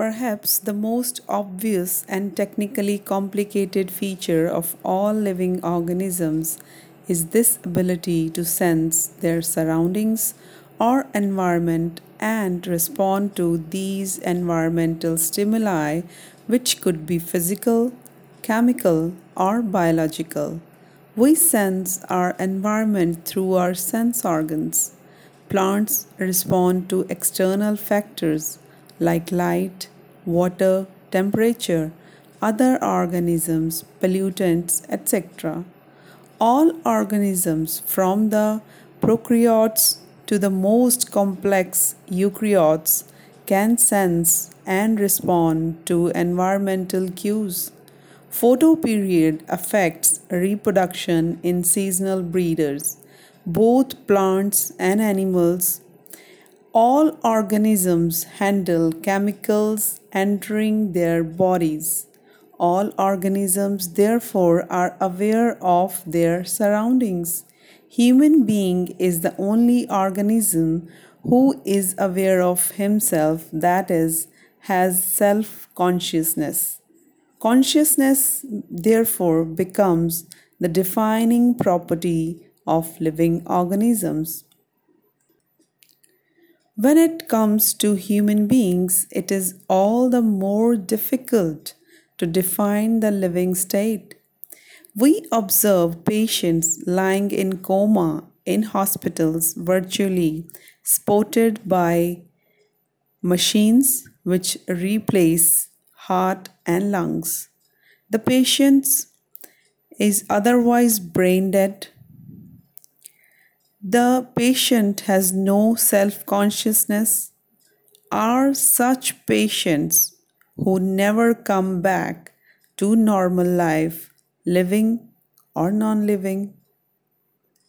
Perhaps the most obvious and technically complicated feature of all living organisms is this ability to sense their surroundings or environment and respond to these environmental stimuli, which could be physical, chemical, or biological. We sense our environment through our sense organs. Plants respond to external factors like light, water, temperature, other organisms, pollutants, etc. All organisms, from the prokaryotes to the most complex eukaryotes, can sense and respond to environmental cues. Photoperiod affects reproduction in seasonal breeders, both plants and animals. All organisms handle chemicals entering their bodies. All organisms therefore are aware of their surroundings. Human being is the only organism who is aware of himself that is has self consciousness. Consciousness, therefore, becomes the defining property of living organisms. When it comes to human beings, it is all the more difficult to define the living state. We observe patients lying in coma in hospitals virtually spotted by machines which replace heart, and lungs. The patient is otherwise brain dead. The patient has no self consciousness. Are such patients who never come back to normal life living or non living?